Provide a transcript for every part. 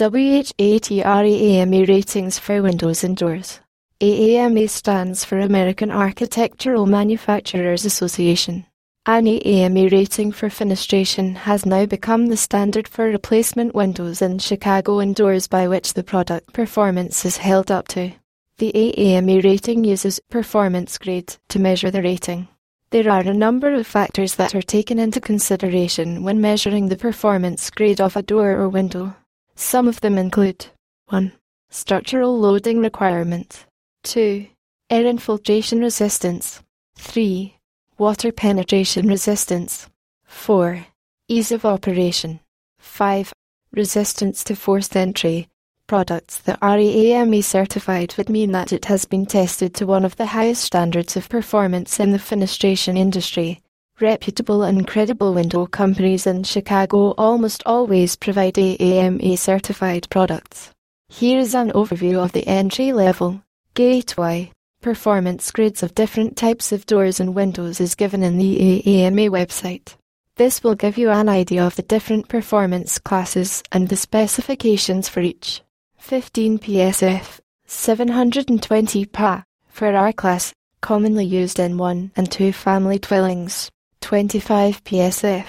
What are AAMA ratings for windows and doors. AAMA stands for American Architectural Manufacturers Association. An AAMA rating for fenestration has now become the standard for replacement windows in Chicago and doors by which the product performance is held up to. The AAMA rating uses performance grade to measure the rating. There are a number of factors that are taken into consideration when measuring the performance grade of a door or window. Some of them include 1. Structural loading requirement, 2. Air infiltration resistance, 3 water penetration resistance. 4. Ease of operation. 5. Resistance to forced entry. Products that are AAMA certified would mean that it has been tested to one of the highest standards of performance in the fenestration industry. Reputable and credible window companies in Chicago almost always provide AAMA certified products. Here is an overview of the entry level, gateway, Performance grades of different types of doors and windows is given in the AAMA website. This will give you an idea of the different performance classes and the specifications for each. 15 PSF, 720 PA, for R class, commonly used in 1 and 2 family dwellings. 25 PSF,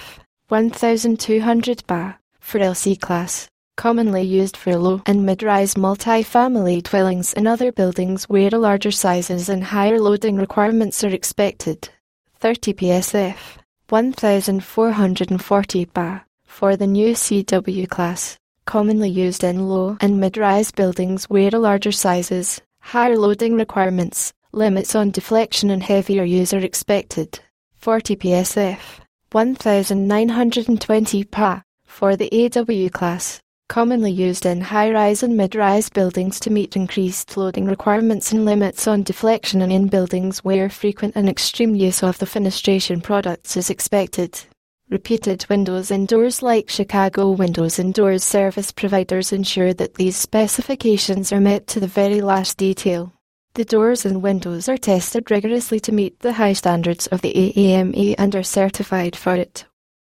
1200 PA, for LC class, commonly used for low and mid-rise multi-family dwellings and other buildings where larger sizes and higher loading requirements are expected. 30 PSF, 1440 PA, for the new CW class, commonly used in low and mid-rise buildings where larger sizes, higher loading requirements, limits on deflection and heavier use are expected. 40 PSF, 1920 PA, for the AW class, commonly used in high-rise and mid-rise buildings to meet increased loading requirements and limits on deflection and in buildings where frequent and extreme use of the fenestration products is expected. Repeated windows and doors like Chicago Windows and Doors service providers ensure that these specifications are met to the very last detail. The doors and windows are tested rigorously to meet the high standards of the AAMA and are certified for it.